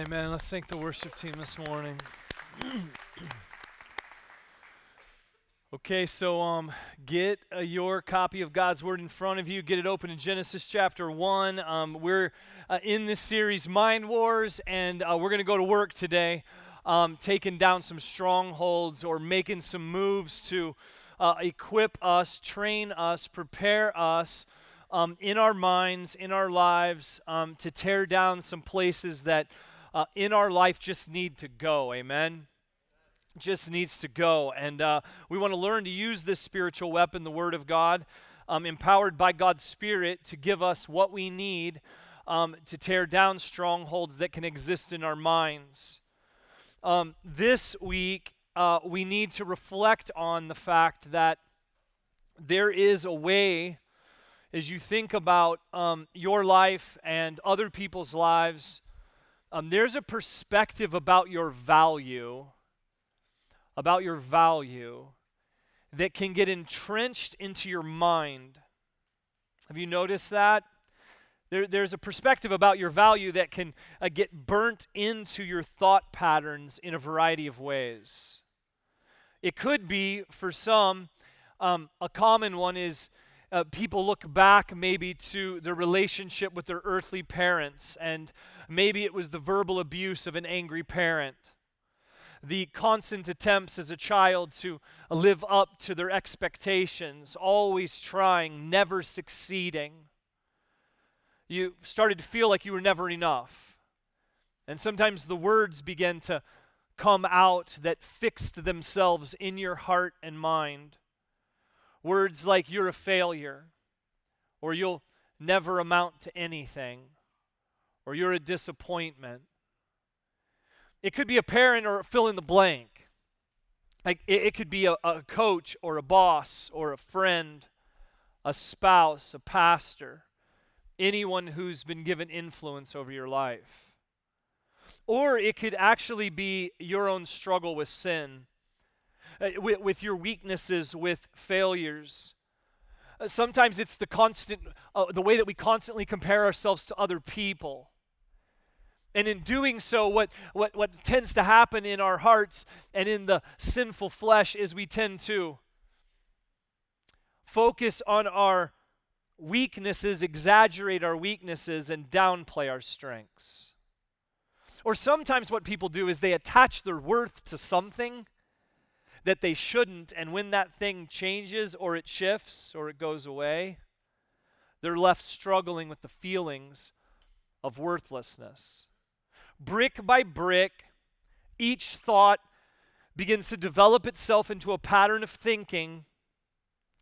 amen. Let's thank the worship team this morning. okay, so um, get uh, your copy of God's Word in front of you. Get it open in Genesis chapter 1. Um, we're uh, in this series, Mind Wars, and uh, we're going to go to work today, um, taking down some strongholds or making some moves to uh, equip us, train us, prepare us um, in our minds, in our lives, um, to tear down some places that uh, in our life just need to go. Amen. Just needs to go. And uh, we want to learn to use this spiritual weapon, the Word of God, um, empowered by God's Spirit to give us what we need um, to tear down strongholds that can exist in our minds. Um, this week, uh, we need to reflect on the fact that there is a way as you think about um, your life and other people's lives, um, there's a perspective about your value, about your value, that can get entrenched into your mind. Have you noticed that? There, there's a perspective about your value that can uh, get burnt into your thought patterns in a variety of ways. It could be, for some, um, a common one is uh, people look back maybe to their relationship with their earthly parents, and maybe it was the verbal abuse of an angry parent, the constant attempts as a child to live up to their expectations, always trying, never succeeding. You started to feel like you were never enough. And sometimes the words began to come out that fixed themselves in your heart and mind. Words like, you're a failure, or you'll never amount to anything, or you're a disappointment. It could be a parent or fill in the blank. Like it, it could be a, a coach or a boss or a friend, a spouse, a pastor, anyone who's been given influence over your life. Or it could actually be your own struggle with sin uh, with, with, your weaknesses, with failures. Uh, sometimes it's the constant, uh, the way that we constantly compare ourselves to other people. And in doing so, what, what, what tends to happen in our hearts and in the sinful flesh is we tend to focus on our weaknesses, exaggerate our weaknesses, and downplay our strengths. Or sometimes what people do is they attach their worth to something that they shouldn't, and when that thing changes or it shifts or it goes away, they're left struggling with the feelings of worthlessness. Brick by brick, each thought begins to develop itself into a pattern of thinking,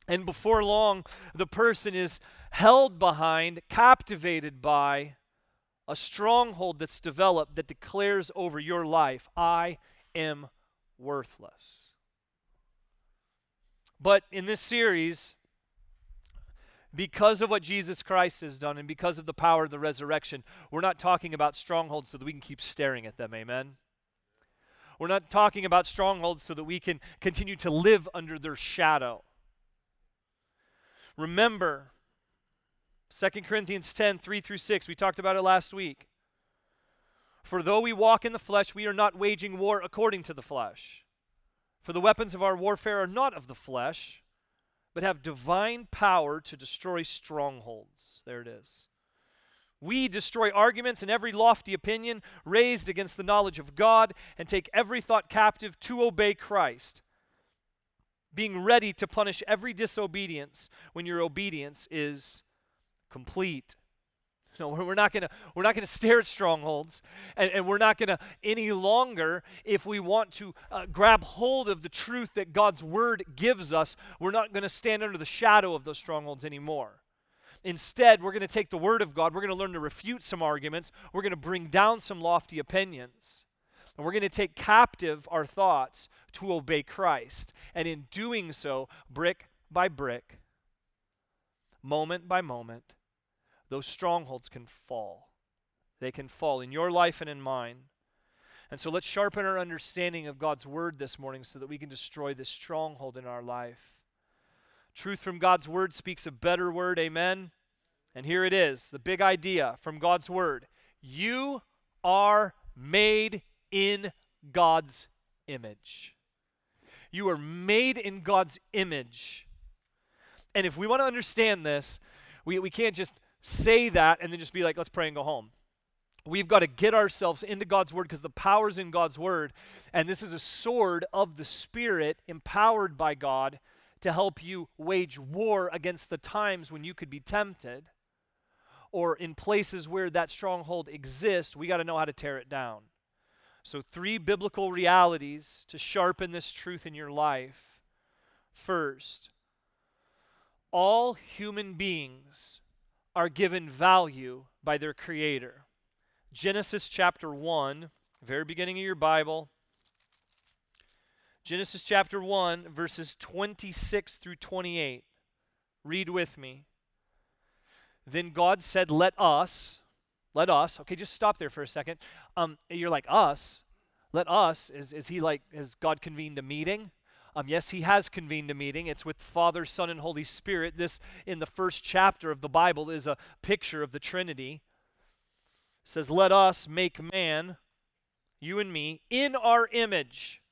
and before long, the person is held behind, captivated by a stronghold that's developed that declares over your life, I am worthless. But in this series, because of what Jesus Christ has done and because of the power of the resurrection, we're not talking about strongholds so that we can keep staring at them. Amen. We're not talking about strongholds so that we can continue to live under their shadow. Remember, 2 Corinthians 10 3 through 6, we talked about it last week. For though we walk in the flesh, we are not waging war according to the flesh. For the weapons of our warfare are not of the flesh, but have divine power to destroy strongholds. There it is. We destroy arguments and every lofty opinion raised against the knowledge of God and take every thought captive to obey Christ, being ready to punish every disobedience when your obedience is complete. No, we're not gonna we're not gonna stare at strongholds, and, and we're not gonna any longer if we want to uh, grab hold of the truth that God's word gives us. We're not gonna stand under the shadow of those strongholds anymore. Instead, we're to take the word of God. We're to learn to refute some arguments. We're to bring down some lofty opinions. And we're going to take captive our thoughts to obey Christ. And in doing so, brick by brick, moment by moment, those strongholds can fall. They can fall in your life and in mine. And so let's sharpen our understanding of God's word this morning so that we can destroy this stronghold in our life. Truth from God's word speaks a better word, amen. And here it is the big idea from God's word You are made in God's image. You are made in God's image. And if we want to understand this, we, we can't just say that and then just be like, let's pray and go home. We've got to get ourselves into God's word because the power's in God's word. And this is a sword of the Spirit empowered by God to help you wage war against the times when you could be tempted or in places where that stronghold exists. We got to know how to tear it down. So, three biblical realities to sharpen this truth in your life. First, all human beings are given value by their Creator. Genesis chapter 1, very beginning of your Bible. Genesis chapter 1, verses 26 through 28. Read with me. Then God said, Let us, let us, okay, just stop there for a second. Um, you're like, us? Let us, is, is he like, has God convened a meeting? Um, yes, he has convened a meeting. It's with Father, Son, and Holy Spirit. This, in the first chapter of the Bible, is a picture of the Trinity. It says, Let us make man, you and me, in our image,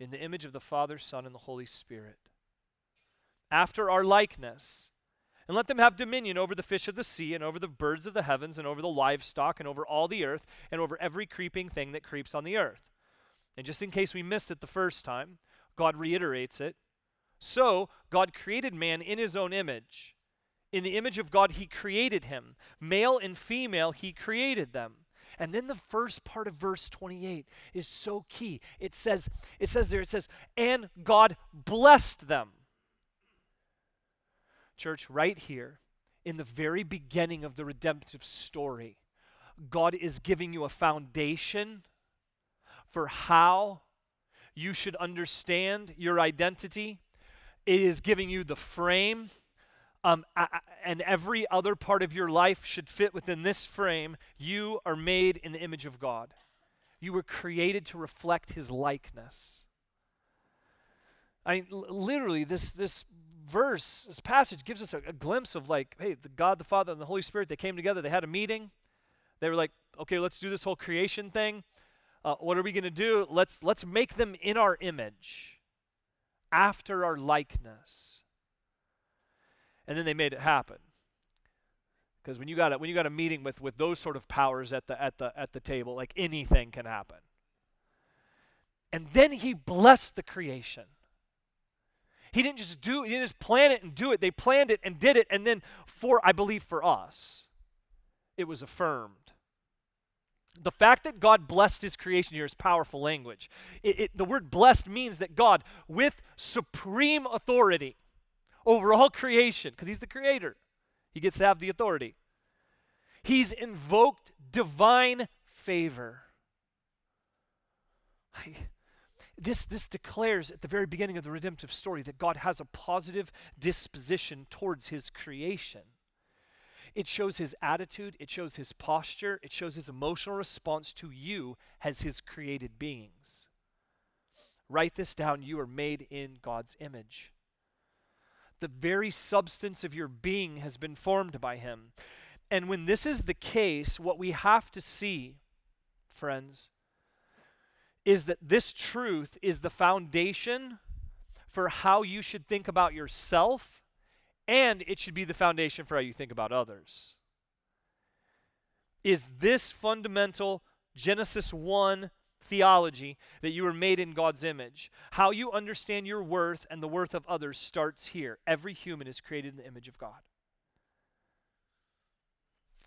in the image of the Father, Son, and the Holy Spirit, after our likeness and let them have dominion over the fish of the sea, and over the birds of the heavens, and over the livestock, and over all the earth, and over every creeping thing that creeps on the earth. And just in case we missed it the first time, God reiterates it. So, God created man in his own image. In the image of God, he created him. Male and female, he created them. And then the first part of verse 28 is so key. It says, it says there, it says, and God blessed them. Church, right here, in the very beginning of the redemptive story, God is giving you a foundation for how you should understand your identity. It is giving you the frame, um, and every other part of your life should fit within this frame. You are made in the image of God. You were created to reflect His likeness. I literally, this this verse, this passage gives us a, a, glimpse of like, hey, the God, the Father, and the Holy Spirit, they came together, they had a meeting. They were like, okay, let's do this whole creation thing. Uh, what are we going to do? Let's let's make them in our image, after our likeness. And then they made it happen. Because when you got a, when you got a meeting with with those sort of powers at the at the at the table, like anything can happen. And then he blessed the creation. He didn't just do he didn't just plan it and do it. They planned it and did it and then for I believe for us it was affirmed. The fact that God blessed his creation here is powerful language. It, it, the word blessed means that God, with supreme authority over all creation, because he's the creator, he gets to have the authority. He's invoked divine favor. I, this, this declares at the very beginning of the redemptive story that God has a positive disposition towards his creation. It shows his attitude, it shows his posture, it shows his emotional response to you as his created beings. Write this down you are made in God's image. The very substance of your being has been formed by him. And when this is the case, what we have to see, friends, is that this truth is the foundation for how you should think about yourself, and it should be the foundation for how you think about others. Is this fundamental Genesis 1 theology that you were made in God's image? How you understand your worth and the worth of others starts here. Every human is created in the image of God.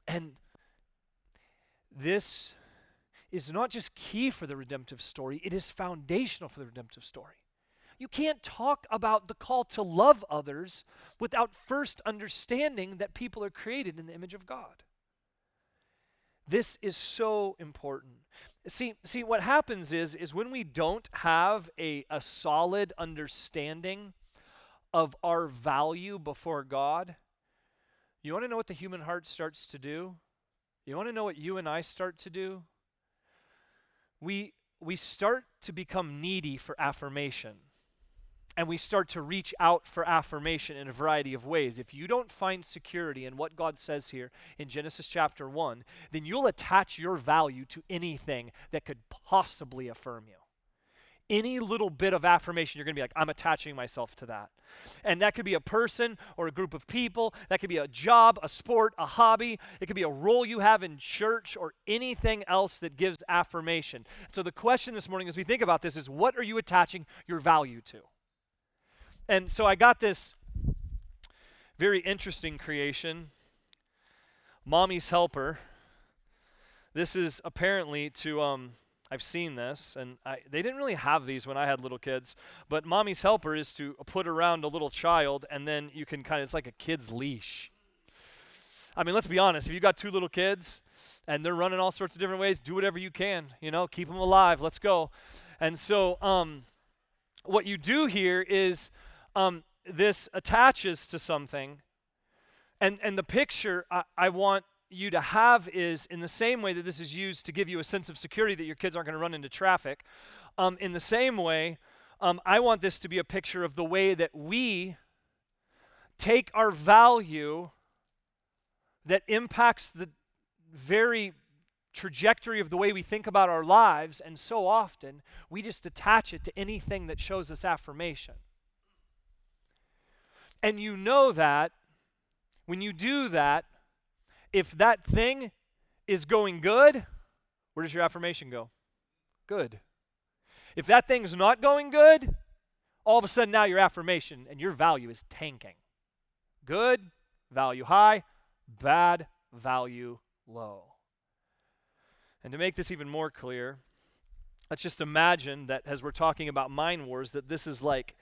And this is not just key for the redemptive story, it is foundational for the redemptive story. You can't talk about the call to love others without first understanding that people are created in the image of God. This is so important. See, see what happens is is when we don't have a, a solid understanding of our value before God, you want to know what the human heart starts to do? You want to know what you and I start to do? we, we start to become needy for affirmation. And we start to reach out for affirmation in a variety of ways. If you don't find security in what God says here in Genesis chapter 1, then you'll attach your value to anything that could possibly affirm you. Any little bit of affirmation, you're going to be like, I'm attaching myself to that. And that could be a person or a group of people. That could be a job, a sport, a hobby. It could be a role you have in church or anything else that gives affirmation. So, the question this morning as we think about this is what are you attaching your value to? And so I got this very interesting creation, Mommy's Helper. This is apparently to, um, I've seen this, and I, they didn't really have these when I had little kids, but Mommy's Helper is to put around a little child, and then you can kind of, it's like a kid's leash. I mean, let's be honest, if you got two little kids and they're running all sorts of different ways, do whatever you can, you know, keep them alive, let's go. And so, um, what you do here is um, this attaches to something. And, and the picture I, I want you to have is in the same way that this is used to give you a sense of security that your kids aren't going to run into traffic. Um, in the same way, um, I want this to be a picture of the way that we take our value that impacts the very trajectory of the way we think about our lives, and so often we just attach it to anything that shows us affirmation. And you know that when you do that, if that thing is going good, where does your affirmation go? Good. If that thing's not going good, all of a sudden now your affirmation and your value is tanking. Good, value high, bad, value low. And to make this even more clear, let's just imagine that as we're talking about mind wars, that this is like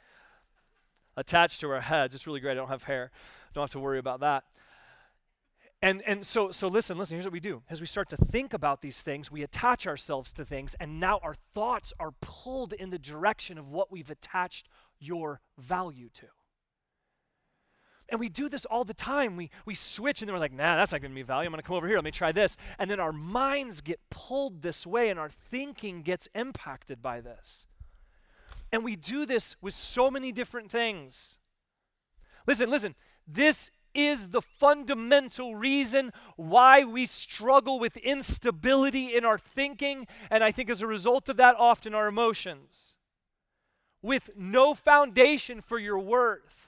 attached to our heads. It's really great. I don't have hair. Don't have to worry about that. And, and so, so listen, listen, here's what we do. As we start to think about these things, we attach ourselves to things, and now our thoughts are pulled in the direction of what we've attached your value to. And we do this all the time. We, we switch and then we're like, nah, that's not to be value. I'm going to come over here. Let me try this. And then our minds get pulled this way and our thinking gets impacted by this. And we do this with so many different things. Listen, listen, this is the fundamental reason why we struggle with instability in our thinking, and I think as a result of that, often our emotions. With no foundation for your worth.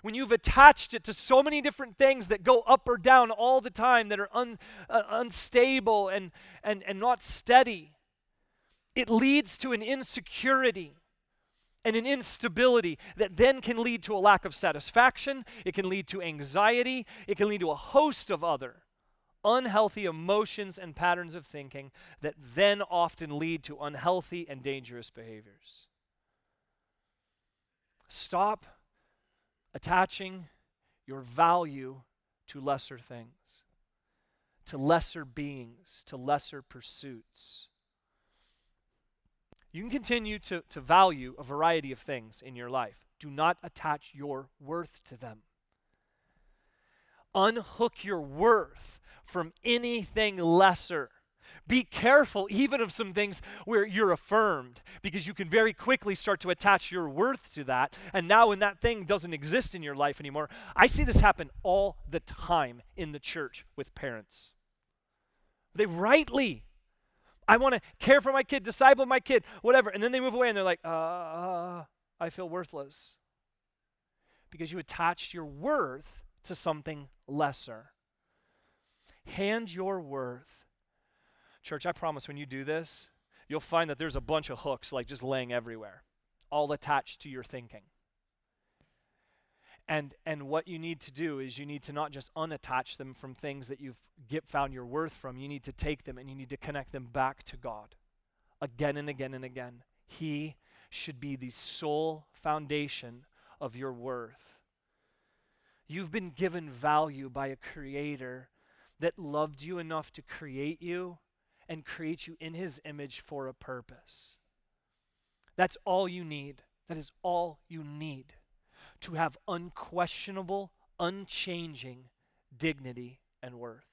When you've attached it to so many different things that go up or down all the time, that are un, uh, unstable and, and, and not steady, it leads to an insecurity and an instability that then can lead to a lack of satisfaction, it can lead to anxiety, it can lead to a host of other unhealthy emotions and patterns of thinking that then often lead to unhealthy and dangerous behaviors. Stop attaching your value to lesser things, to lesser beings, to lesser pursuits. You can continue to, to value a variety of things in your life. Do not attach your worth to them. Unhook your worth from anything lesser. Be careful even of some things where you're affirmed because you can very quickly start to attach your worth to that. And now, when that thing doesn't exist in your life anymore, I see this happen all the time in the church with parents. They rightly I want to care for my kid, disciple my kid, whatever. And then they move away and they're like, uh, I feel worthless. Because you attached your worth to something lesser. Hand your worth. Church, I promise when you do this, you'll find that there's a bunch of hooks like just laying everywhere, all attached to your thinking. And, and what you need to do is you need to not just unattach them from things that you've get, found your worth from. You need to take them and you need to connect them back to God again and again and again. He should be the sole foundation of your worth. You've been given value by a creator that loved you enough to create you and create you in his image for a purpose. That's all you need. That is all you need to have unquestionable, unchanging dignity and worth.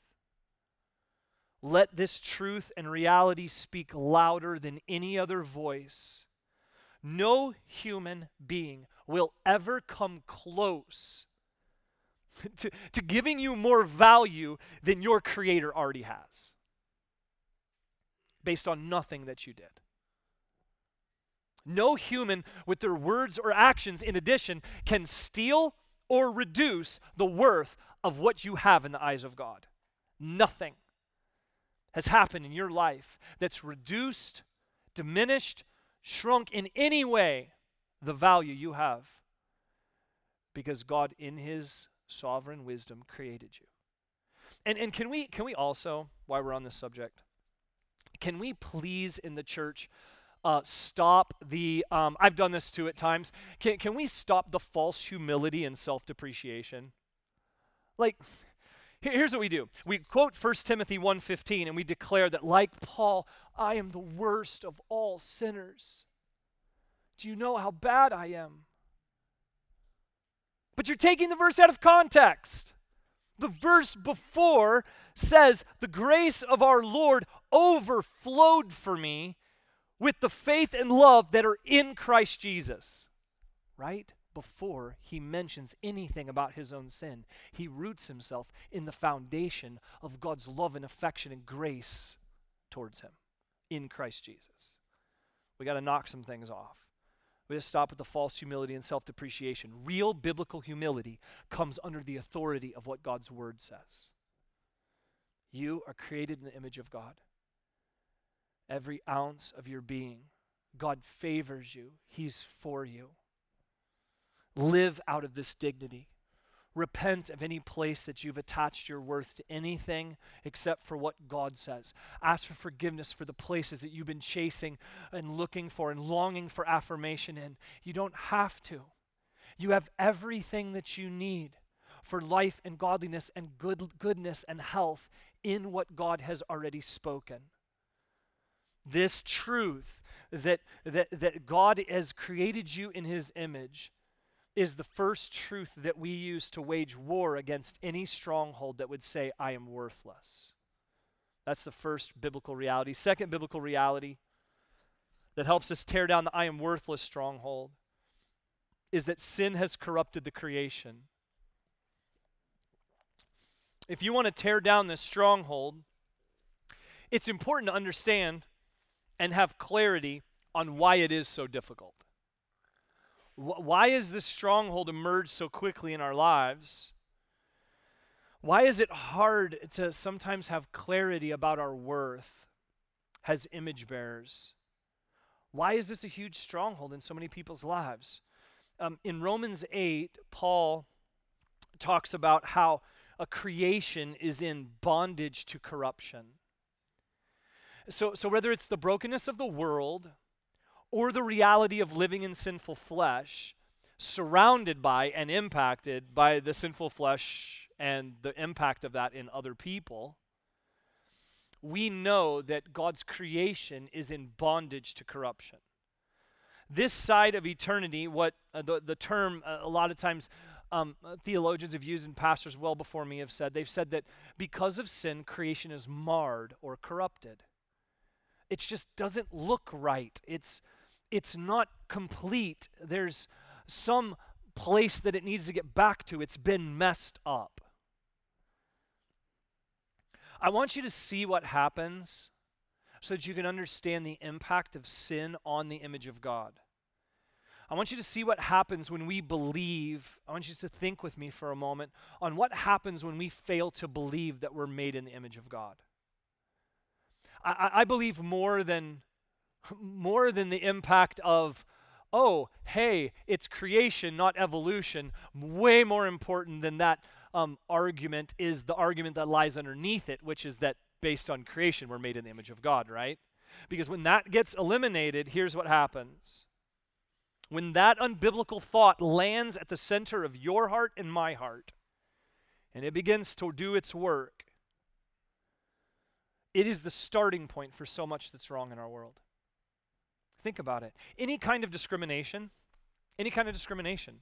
Let this truth and reality speak louder than any other voice. No human being will ever come close to, to giving you more value than your Creator already has, based on nothing that you did. No human, with their words or actions in addition, can steal or reduce the worth of what you have in the eyes of God. Nothing has happened in your life that's reduced, diminished, shrunk in any way the value you have because God, in His sovereign wisdom, created you. And, and can, we, can we also, while we're on this subject, can we please in the church uh, stop the, um, I've done this too at times. Can, can we stop the false humility and self depreciation? Like, here's what we do we quote 1 timothy 1.15 and we declare that like paul i am the worst of all sinners do you know how bad i am but you're taking the verse out of context the verse before says the grace of our lord overflowed for me with the faith and love that are in Christ Jesus. Right before he mentions anything about his own sin, he roots himself in the foundation of God's love and affection and grace towards him in Christ Jesus. We got to knock some things off. We just stop with the false humility and self depreciation. Real biblical humility comes under the authority of what God's word says. You are created in the image of God every ounce of your being. God favors you, He's for you. Live out of this dignity. Repent of any place that you've attached your worth to anything except for what God says. Ask for forgiveness for the places that you've been chasing and looking for and longing for affirmation in. You don't have to. You have everything that you need for life and godliness and good, goodness and health in what God has already spoken. This truth that, that, that God has created you in his image is the first truth that we use to wage war against any stronghold that would say, I am worthless. That's the first biblical reality. Second biblical reality that helps us tear down the I am worthless stronghold is that sin has corrupted the creation. If you want to tear down this stronghold, it's important to understand and have clarity on why it is so difficult. why is this stronghold emerged so quickly in our lives? Why is it hard to sometimes have clarity about our worth as image bearers? Why is this a huge stronghold in so many people's lives? Um, in Romans 8, Paul talks about how a creation is in bondage to corruption. So, so whether it's the brokenness of the world or the reality of living in sinful flesh, surrounded by and impacted by the sinful flesh and the impact of that in other people, we know that God's creation is in bondage to corruption. This side of eternity, what uh, the, the term uh, a lot of times um, uh, theologians have used and pastors well before me have said, they've said that because of sin, creation is marred or corrupted it just doesn't look right. It's it's not complete. There's some place that it needs to get back to. It's been messed up. I want you to see what happens so that you can understand the impact of sin on the image of God. I want you to see what happens when we believe. I want you to think with me for a moment on what happens when we fail to believe that we're made in the image of God. I, I believe more than more than the impact of oh hey it's creation not evolution way more important than that um, argument is the argument that lies underneath it which is that based on creation we're made in the image of god right? Because when that gets eliminated here's what happens. When that unbiblical thought lands at the center of your heart and my heart and it begins to do its work it is the starting point for so much that's wrong in our world. Think about it. Any kind of discrimination, any kind of discrimination,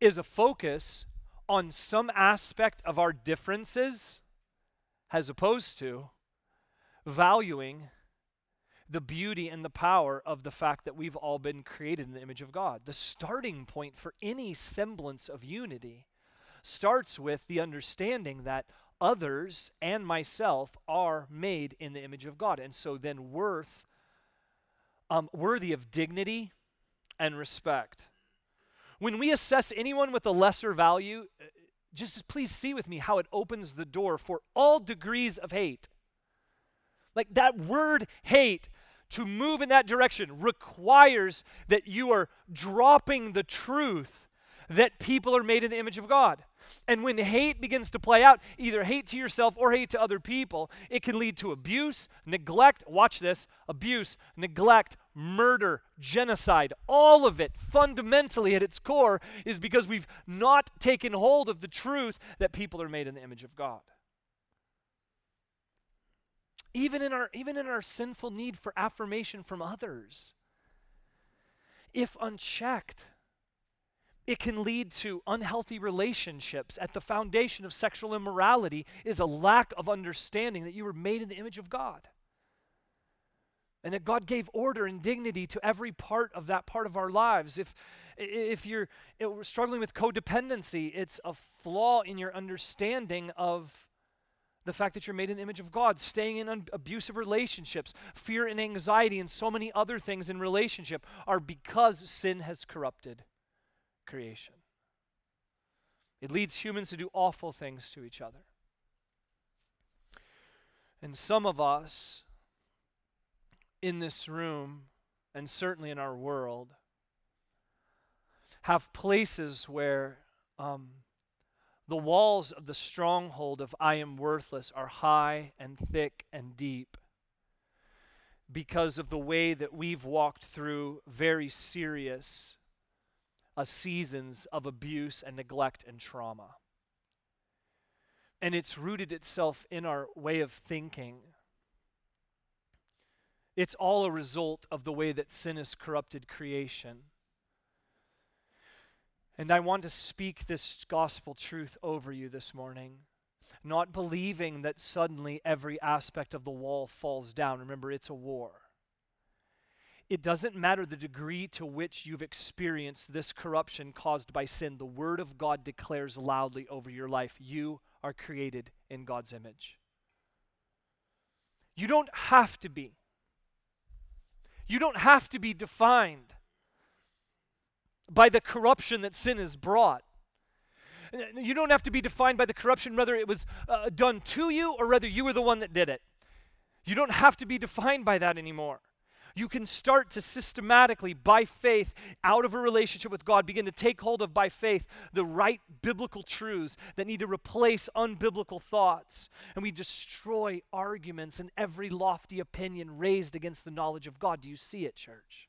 is a focus on some aspect of our differences as opposed to valuing the beauty and the power of the fact that we've all been created in the image of God. The starting point for any semblance of unity starts with the understanding that others and myself are made in the image of God. And so then worth um, worthy of dignity and respect. When we assess anyone with a lesser value, uh, just please see with me how it opens the door for all degrees of hate. Like that word hate to move in that direction requires that you are dropping the truth that people are made in the image of God. And when hate begins to play out, either hate to yourself or hate to other people, it can lead to abuse, neglect, watch this, abuse, neglect, murder, genocide. All of it, fundamentally at its core, is because we've not taken hold of the truth that people are made in the image of God. Even in our, even in our sinful need for affirmation from others, if unchecked, it can lead to unhealthy relationships. At the foundation of sexual immorality is a lack of understanding that you were made in the image of God. And that God gave order and dignity to every part of that part of our lives. If, if you're struggling with codependency, it's a flaw in your understanding of the fact that you're made in the image of God, staying in un- abusive relationships, fear and anxiety, and so many other things in relationship are because sin has corrupted creation. It leads humans to do awful things to each other. And some of us in this room, and certainly in our world, have places where um, the walls of the stronghold of I am worthless are high and thick and deep because of the way that we've walked through very serious uh, seasons of abuse and neglect and trauma. And it's rooted itself in our way of thinking. It's all a result of the way that sin has corrupted creation. And I want to speak this gospel truth over you this morning. Not believing that suddenly every aspect of the wall falls down. Remember, it's a war. It doesn't matter the degree to which you've experienced this corruption caused by sin. The Word of God declares loudly over your life you are created in God's image. You don't have to be. You don't have to be defined by the corruption that sin has brought. You don't have to be defined by the corruption, whether it was uh, done to you or whether you were the one that did it. You don't have to be defined by that anymore. You can start to systematically, by faith, out of a relationship with God, begin to take hold of, by faith, the right biblical truths that need to replace unbiblical thoughts. And we destroy arguments and every lofty opinion raised against the knowledge of God. Do you see it, church?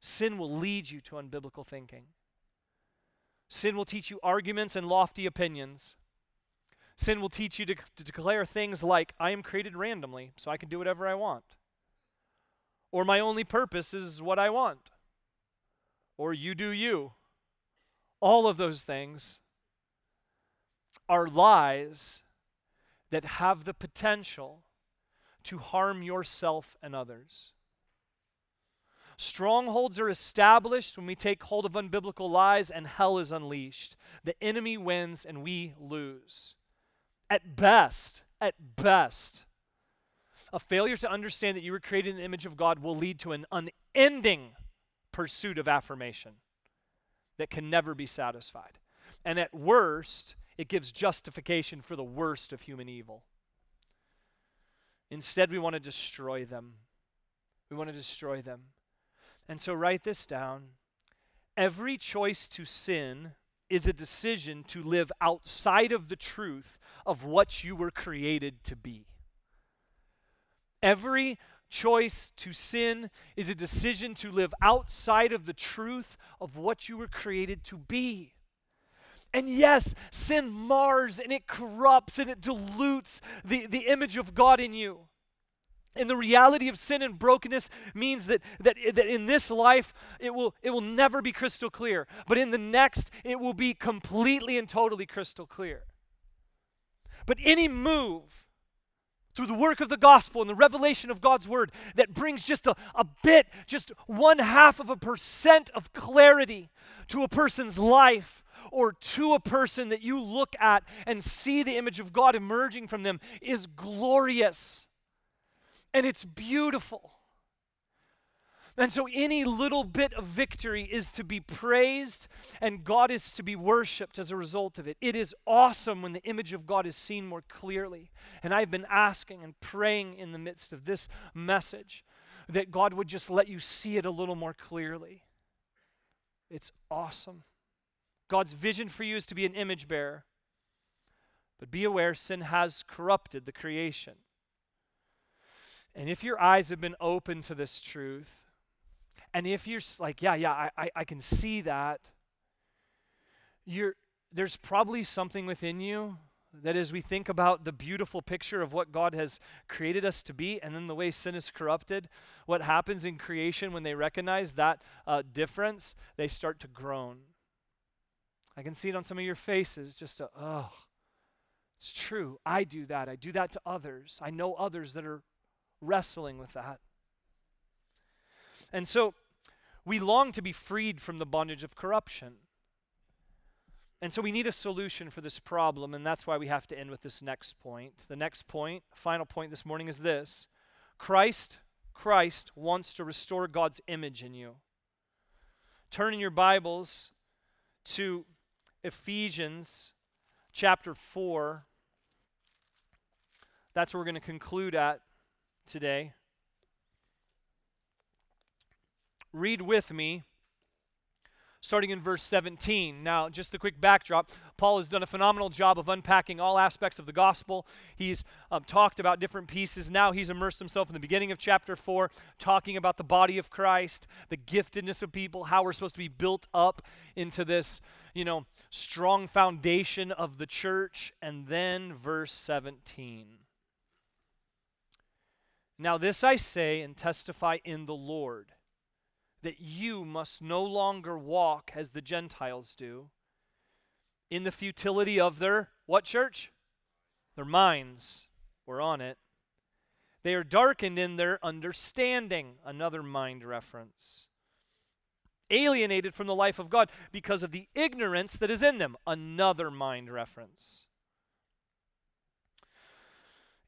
Sin will lead you to unbiblical thinking. Sin will teach you arguments and lofty opinions. Sin will teach you to, to, declare things like, I am created randomly, so I can do whatever I want or my only purpose is what I want, or you do you. All of those things are lies that have the potential to harm yourself and others. Strongholds are established when we take hold of unbiblical lies, and hell is unleashed. The enemy wins, and we lose. At best, at best, a failure to understand that you were created in the image of God will lead to an unending pursuit of affirmation that can never be satisfied. And at worst, it gives justification for the worst of human evil. Instead, we want to destroy them. We want to destroy them. And so, write this down. Every choice to sin is a decision to live outside of the truth of what you were created to be. Every choice to sin is a decision to live outside of the truth of what you were created to be. And yes, sin mars and it corrupts and it dilutes the, the image of God in you. And the reality of sin and brokenness means that, that, that in this life it will, it will never be crystal clear, but in the next it will be completely and totally crystal clear. But any move through the work of the gospel and the revelation of God's word that brings just a, a bit, just one half of a percent of clarity to a person's life or to a person that you look at and see the image of God emerging from them is glorious and it's beautiful. And so, any little bit of victory is to be praised, and God is to be worshiped as a result of it. It is awesome when the image of God is seen more clearly. And I've been asking and praying in the midst of this message that God would just let you see it a little more clearly. It's awesome. God's vision for you is to be an image bearer. But be aware, sin has corrupted the creation. And if your eyes have been open to this truth, and if you're like, yeah, yeah, I, I, I can see that, you're, there's probably something within you that as we think about the beautiful picture of what God has created us to be, and then the way sin is corrupted, what happens in creation when they recognize that uh, difference, they start to groan. I can see it on some of your faces, just a, oh, it's true. I do that. I do that to others. I know others that are wrestling with that. And so we long to be freed from the bondage of corruption. And so we need a solution for this problem, and that's why we have to end with this next point. The next point, final point this morning, is this Christ, Christ wants to restore God's image in you. Turn in your Bibles to Ephesians chapter 4. That's where we're going to conclude at today. Read with me starting in verse 17. Now, just a quick backdrop. Paul has done a phenomenal job of unpacking all aspects of the gospel. He's um, talked about different pieces. Now, he's immersed himself in the beginning of chapter 4, talking about the body of Christ, the giftedness of people, how we're supposed to be built up into this, you know, strong foundation of the church. And then verse 17. Now, this I say and testify in the Lord that you must no longer walk as the Gentiles do in the futility of their what church? Their minds were on it. They are darkened in their understanding, another mind reference. Alienated from the life of God because of the ignorance that is in them, another mind reference.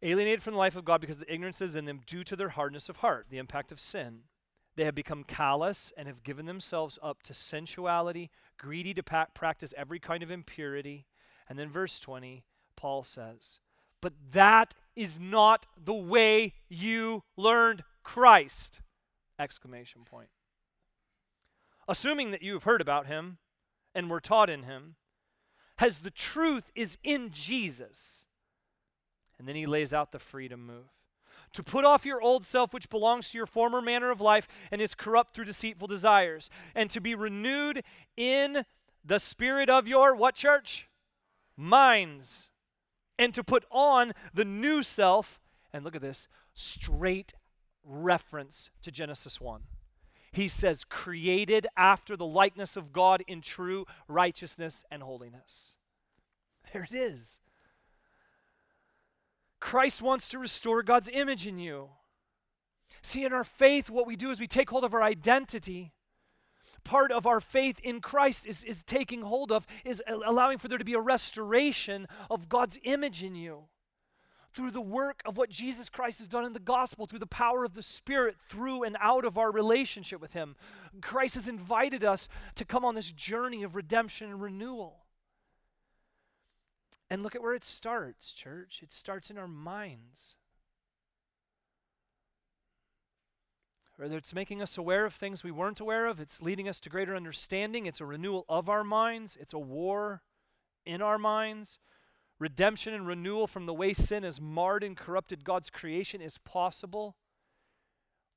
Alienated from the life of God because the ignorance is in them due to their hardness of heart, the impact of sin. They have become callous and have given themselves up to sensuality, greedy to pa- practice every kind of impurity. And then, verse 20, Paul says, But that is not the way you learned Christ! Exclamation point. Assuming that you have heard about him and were taught in him, as the truth is in Jesus. And then he lays out the freedom move to put off your old self, which belongs to your former manner of life and is corrupt through deceitful desires, and to be renewed in the spirit of your what church? Minds. And to put on the new self, and look at this, straight reference to Genesis 1. He says, created after the likeness of God in true righteousness and holiness. There it is. Christ wants to restore God's image in you. See, in our faith, what we do is we take hold of our identity. Part of our faith in Christ is, is taking hold of, is allowing for there to be a restoration of God's image in you through the work of what Jesus Christ has done in the gospel, through the power of the Spirit, through and out of our relationship with Him. Christ has invited us to come on this journey of redemption and renewal. And look at where it starts, church. It starts in our minds. Whether it's making us aware of things we weren't aware of, it's leading us to greater understanding, it's a renewal of our minds, it's a war in our minds. Redemption and renewal from the way sin has marred and corrupted God's creation is possible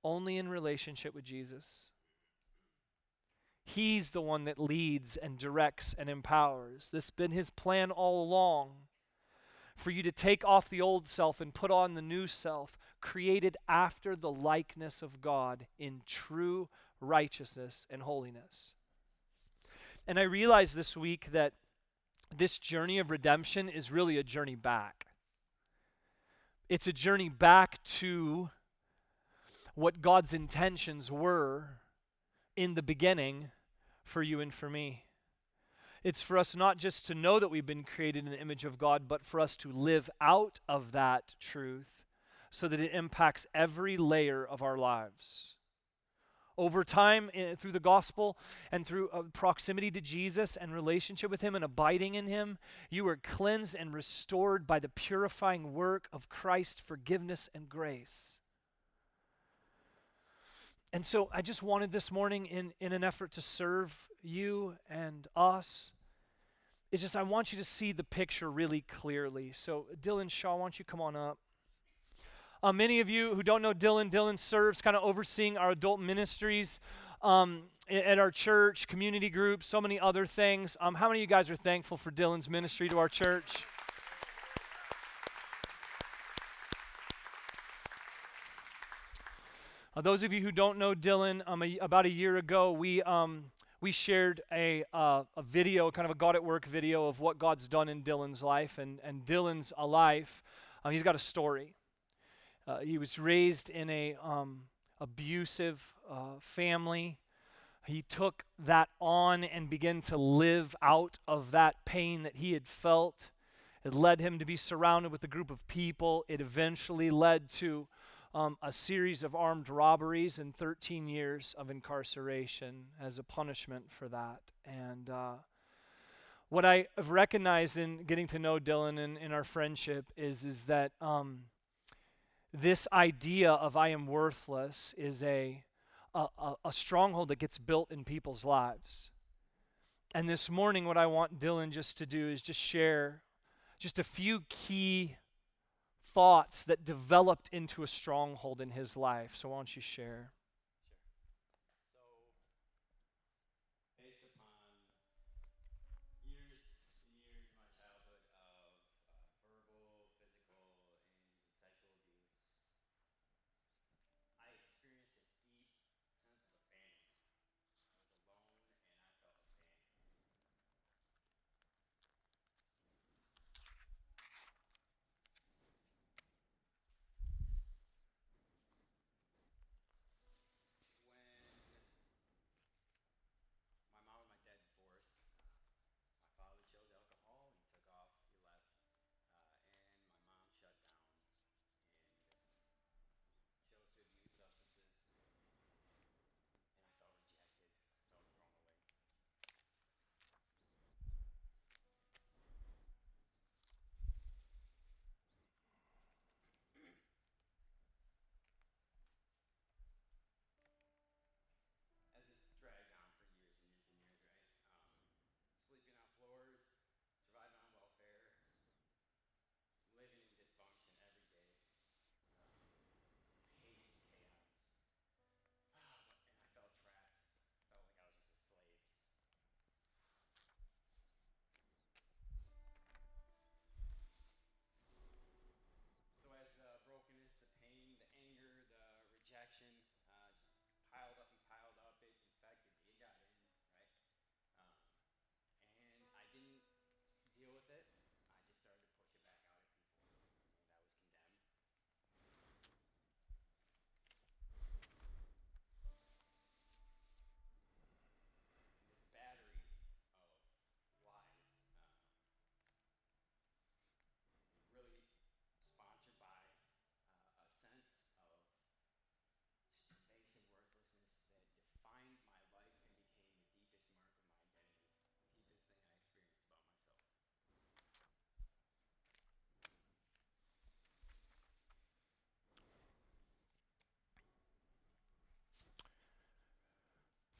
only in relationship with Jesus. He's the one that leads and directs and empowers. This has been his plan all along for you to take off the old self and put on the new self, created after the likeness of God in true righteousness and holiness. And I realized this week that this journey of redemption is really a journey back. It's a journey back to what God's intentions were in the beginning for you and for me. It's for us not just to know that we've been created in the image of God, but for us to live out of that truth so that it impacts every layer of our lives. Over time, uh, through the gospel and through uh, proximity to Jesus and relationship with Him and abiding in Him, you are cleansed and restored by the purifying work of Christ's forgiveness and grace. And so I just wanted this morning, in, in an effort to serve you and us, is just I want you to see the picture really clearly. So, Dylan Shaw, why don't you come on up? Uh, many of you who don't know Dylan, Dylan serves kind of overseeing our adult ministries um, at our church, community groups, so many other things. Um, how many of you guys are thankful for Dylan's ministry to our church? Uh, those of you who don't know Dylan, um, a, about a year ago, we, um, we shared a, uh, a video, kind of a God at Work video of what God's done in Dylan's life. And, and Dylan's a life, uh, he's got a story. Uh, he was raised in a um, abusive uh, family. He took that on and began to live out of that pain that he had felt. It led him to be surrounded with a group of people. It eventually led to um, a series of armed robberies and 13 years of incarceration as a punishment for that. And uh, what I have recognized in getting to know Dylan and in our friendship is, is that um, this idea of I am worthless is a, a, a stronghold that gets built in people's lives. And this morning, what I want Dylan just to do is just share just a few key thoughts that developed into a stronghold in his life. So, why don't you share?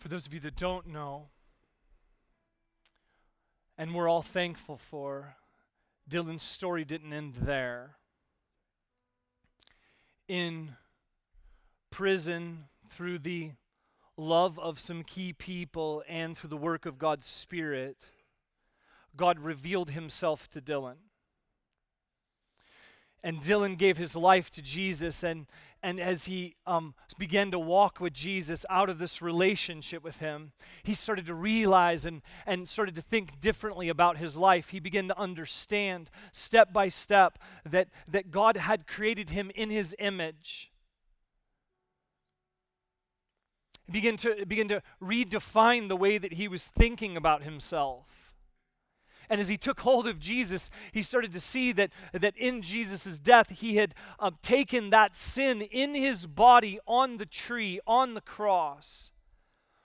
For those of you that don't know, and we're all thankful for, Dylan's story didn't end there. In prison, through the love of some key people and through the work of God's Spirit, God revealed himself to Dylan. And Dylan gave his life to Jesus, and, and as he um, began to walk with Jesus out of this relationship with him, he started to realize and, and started to think differently about his life. He began to understand step by step that, that God had created him in his image. He began to, began to redefine the way that he was thinking about himself. And as he took hold of Jesus, he started to see that, that in Jesus' death, he had um, taken that sin in his body on the tree, on the cross.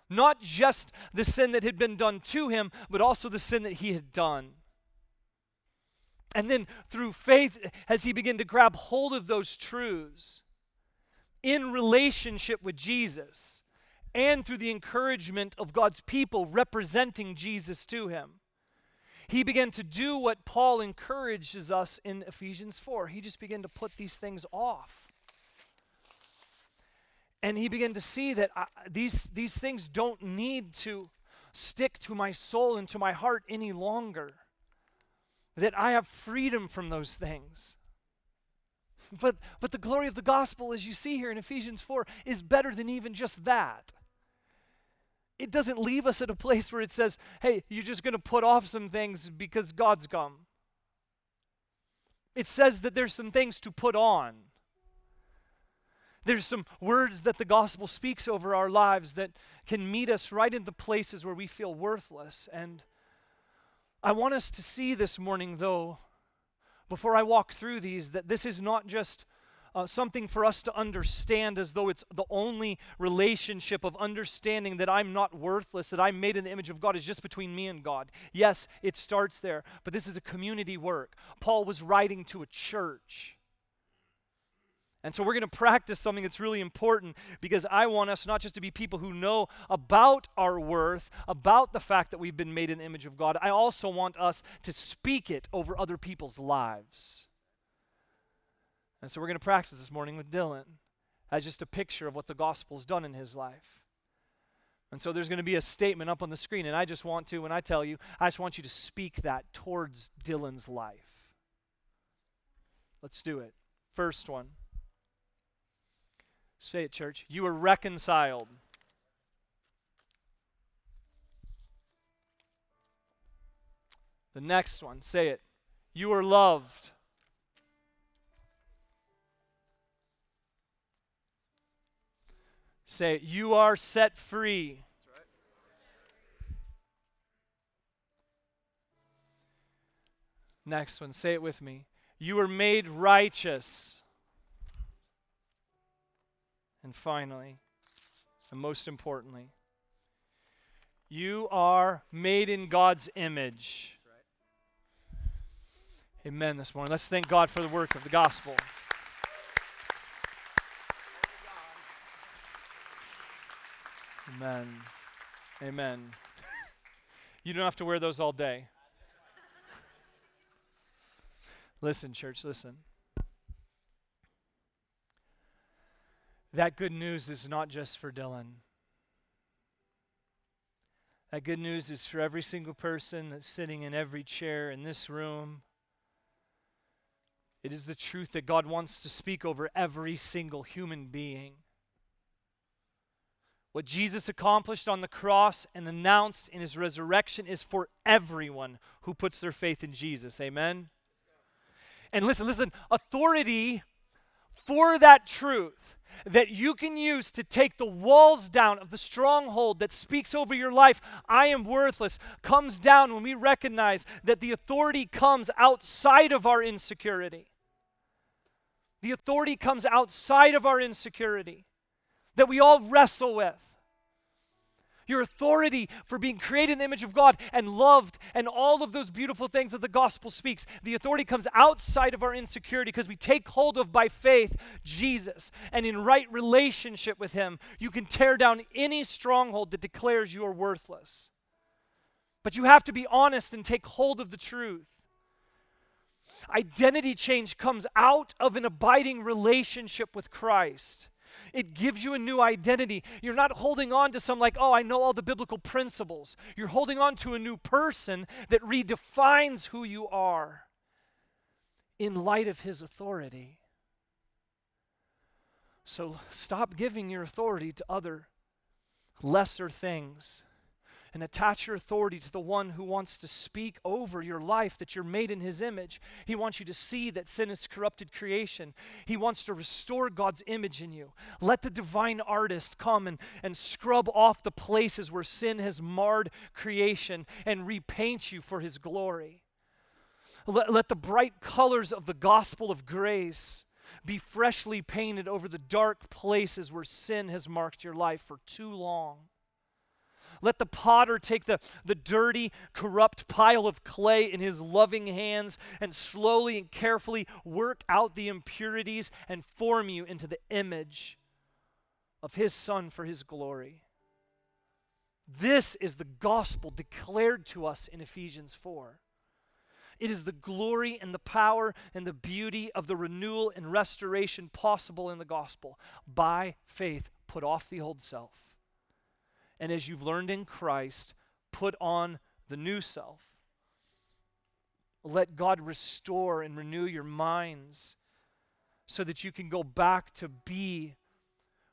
Not just the sin that had been done to him, but also the sin that he had done. And then through faith, as he began to grab hold of those truths in relationship with Jesus, and through the encouragement of God's people representing Jesus to him, he began to do what Paul encourages us in Ephesians 4. He just began to put these things off. And he began to see that I, these, these things don't need to stick to my soul and to my heart any longer. That I have freedom from those things. But, but the glory of the gospel, as you see here in Ephesians 4, is better than even just that it doesn't leave us at a place where it says, hey, you're just going to put off some things because God's come. It says that there's some things to put on. There's some words that the gospel speaks over our lives that can meet us right in the places where we feel worthless. And I want us to see this morning, though, before I walk through these, that this is not just uh, something for us to understand as though it's the only relationship of understanding that I'm not worthless, that I'm made in the image of God is just between me and God. Yes, it starts there, but this is a community work. Paul was writing to a church. And so we're going to practice something that's really important because I want us not just to be people who know about our worth, about the fact that we've been made in the image of God. I also want us to speak it over other people's lives. And so we're going to practice this morning with Dylan as just a picture of what the gospel's done in his life. And so there's going to be a statement up on the screen, and I just want to, when I tell you, I just want you to speak that towards Dylan's life. Let's do it. First one. Say it, church. You are reconciled. The next one, say it. You are loved. Say, You are set free. Next one, say it with me. You are made righteous. And finally, and most importantly, you are made in God's image. Amen this morning. Let's thank God for the work of the gospel. Amen. Amen. you don't have to wear those all day. listen, church, listen. That good news is not just for Dylan. That good news is for every single person that's sitting in every chair in this room. It is the truth that God wants to speak over every single human being. What Jesus accomplished on the cross and announced in his resurrection is for everyone who puts their faith in Jesus. Amen? And listen, listen, authority for that truth that you can use to take the walls down of the stronghold that speaks over your life, I am worthless, comes down when we recognize that the authority comes outside of our insecurity. The authority comes outside of our insecurity that we all wrestle with. Your authority for being created in the image of God and loved, and all of those beautiful things that the gospel speaks. The authority comes outside of our insecurity because we take hold of by faith Jesus. And in right relationship with Him, you can tear down any stronghold that declares you are worthless. But you have to be honest and take hold of the truth. Identity change comes out of an abiding relationship with Christ. It gives you a new identity. You're not holding on to some, like, oh, I know all the biblical principles. You're holding on to a new person that redefines who you are in light of his authority. So stop giving your authority to other lesser things and attach your authority to the one who wants to speak over your life that you're made in his image. He wants you to see that sin is corrupted creation. He wants to restore God's image in you. Let the divine artist come and, and scrub off the places where sin has marred creation and repaint you for his glory. Let, let the bright colors of the gospel of grace be freshly painted over the dark places where sin has marked your life for too long. Let the potter take the, the dirty, corrupt pile of clay in his loving hands and slowly and carefully work out the impurities and form you into the image of his Son for his glory. This is the gospel declared to us in Ephesians 4. It is the glory and the power and the beauty of the renewal and restoration possible in the gospel. By faith, put off the old self and as you've learned in Christ, put on the new self. Let God restore and renew your minds so that you can go back to be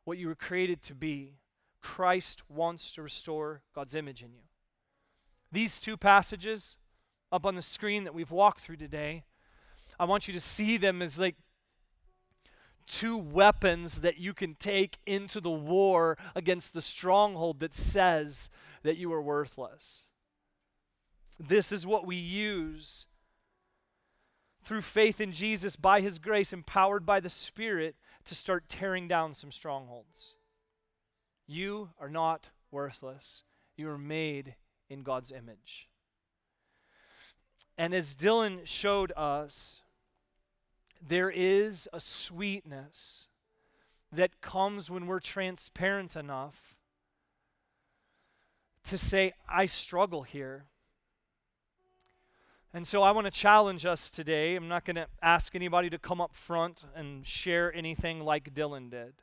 what you were created to be. Christ wants to restore God's image in you. These two passages up on the screen that we've walked through today, I want you to see them as like two weapons that you can take into the war against the stronghold that says that you are worthless. This is what we use through faith in Jesus by His grace, empowered by the Spirit, to start tearing down some strongholds. You are not worthless, you are made in God's image. And as Dylan showed us, there is a sweetness that comes when we're transparent enough to say, I struggle here. And so I want to challenge us today. I'm not going to ask anybody to come up front and share anything like Dylan did.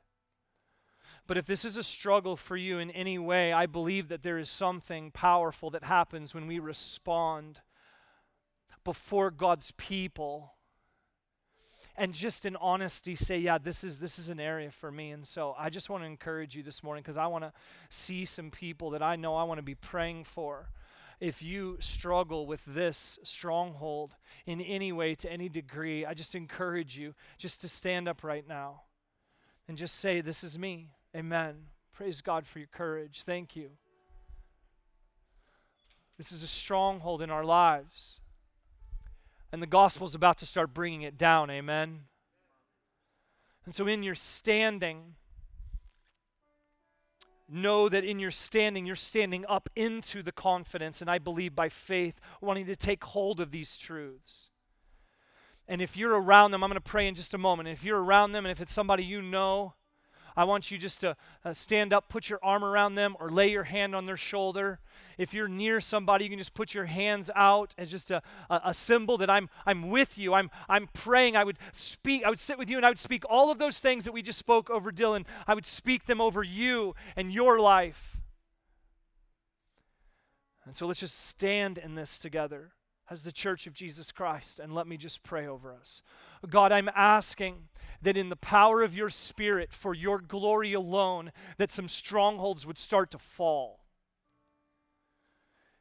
But if this is a struggle for you in any way, I believe that there is something powerful that happens when we respond before God's people and just in honesty say yeah this is this is an area for me. And so i just want to encourage you this morning because i want to see some people that i know i want to be praying for. If you struggle with this stronghold in any way to any degree i just encourage you just to stand up right now and just say this is me. Amen. Praise god for your courage. Thank you. This is a stronghold in our lives and the gospel is about to start bringing it down. Amen. And so, in your standing, know that in your standing, you're standing up into the confidence, and I believe by faith, wanting to take hold of these truths. And if you're around them, I'm going to pray in just a moment. If you're around them, and if it's somebody you know, I want you just to uh, stand up, put your arm around them, or lay your hand on their shoulder. If you're near somebody, you can just put your hands out as just a, a, a symbol that I'm, I'm with you. I'm, I'm praying. I would speak, I would sit with you and I would speak all of those things that we just spoke over Dylan. I would speak them over you and your life. And so let's just stand in this together as the church of Jesus Christ. And let me just pray over us. God, I'm asking that in the power of your Spirit, for your glory alone, that some strongholds would start to fall.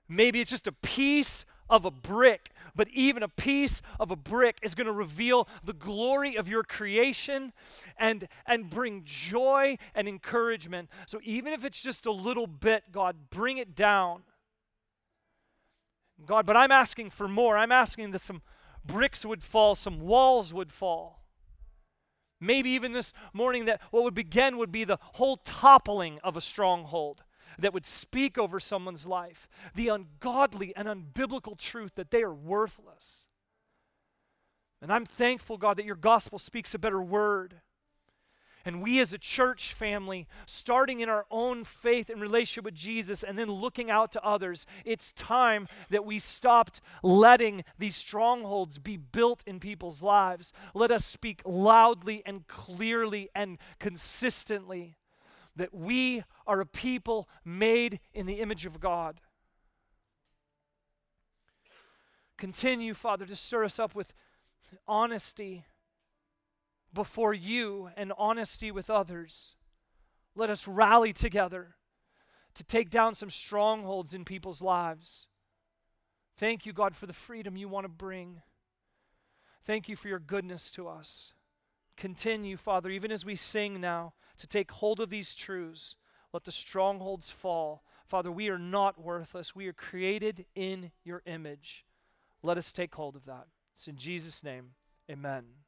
Maybe it's just a piece of a brick, but even a piece of a brick is going to reveal the glory of your creation and, and bring joy and encouragement. So even if it's just a little bit, God, bring it down. God, but I'm asking for more. I'm asking that some bricks would fall, some walls would fall. Maybe even this morning, that what would begin would be the whole toppling of a stronghold that would speak over someone's life, the ungodly and unbiblical truth that they are worthless. And I'm thankful, God, that your gospel speaks a better word. And we as a church family, starting in our own faith and relationship with Jesus and then looking out to others, it's time that we stopped letting these strongholds be built in people's lives. Let us speak loudly and clearly and consistently that we are a people made in the image of God. Continue, Father, to stir us up with honesty before you and honesty with others. Let us rally together to take down some strongholds in people's lives. Thank you, God, for the freedom you want to bring. Thank you for your goodness to us. Continue, Father, even as we sing now, to take hold of these truths. Let the strongholds fall. Father, we are not worthless. We are created in your image. Let us take hold of that. It's in Jesus' name. Amen.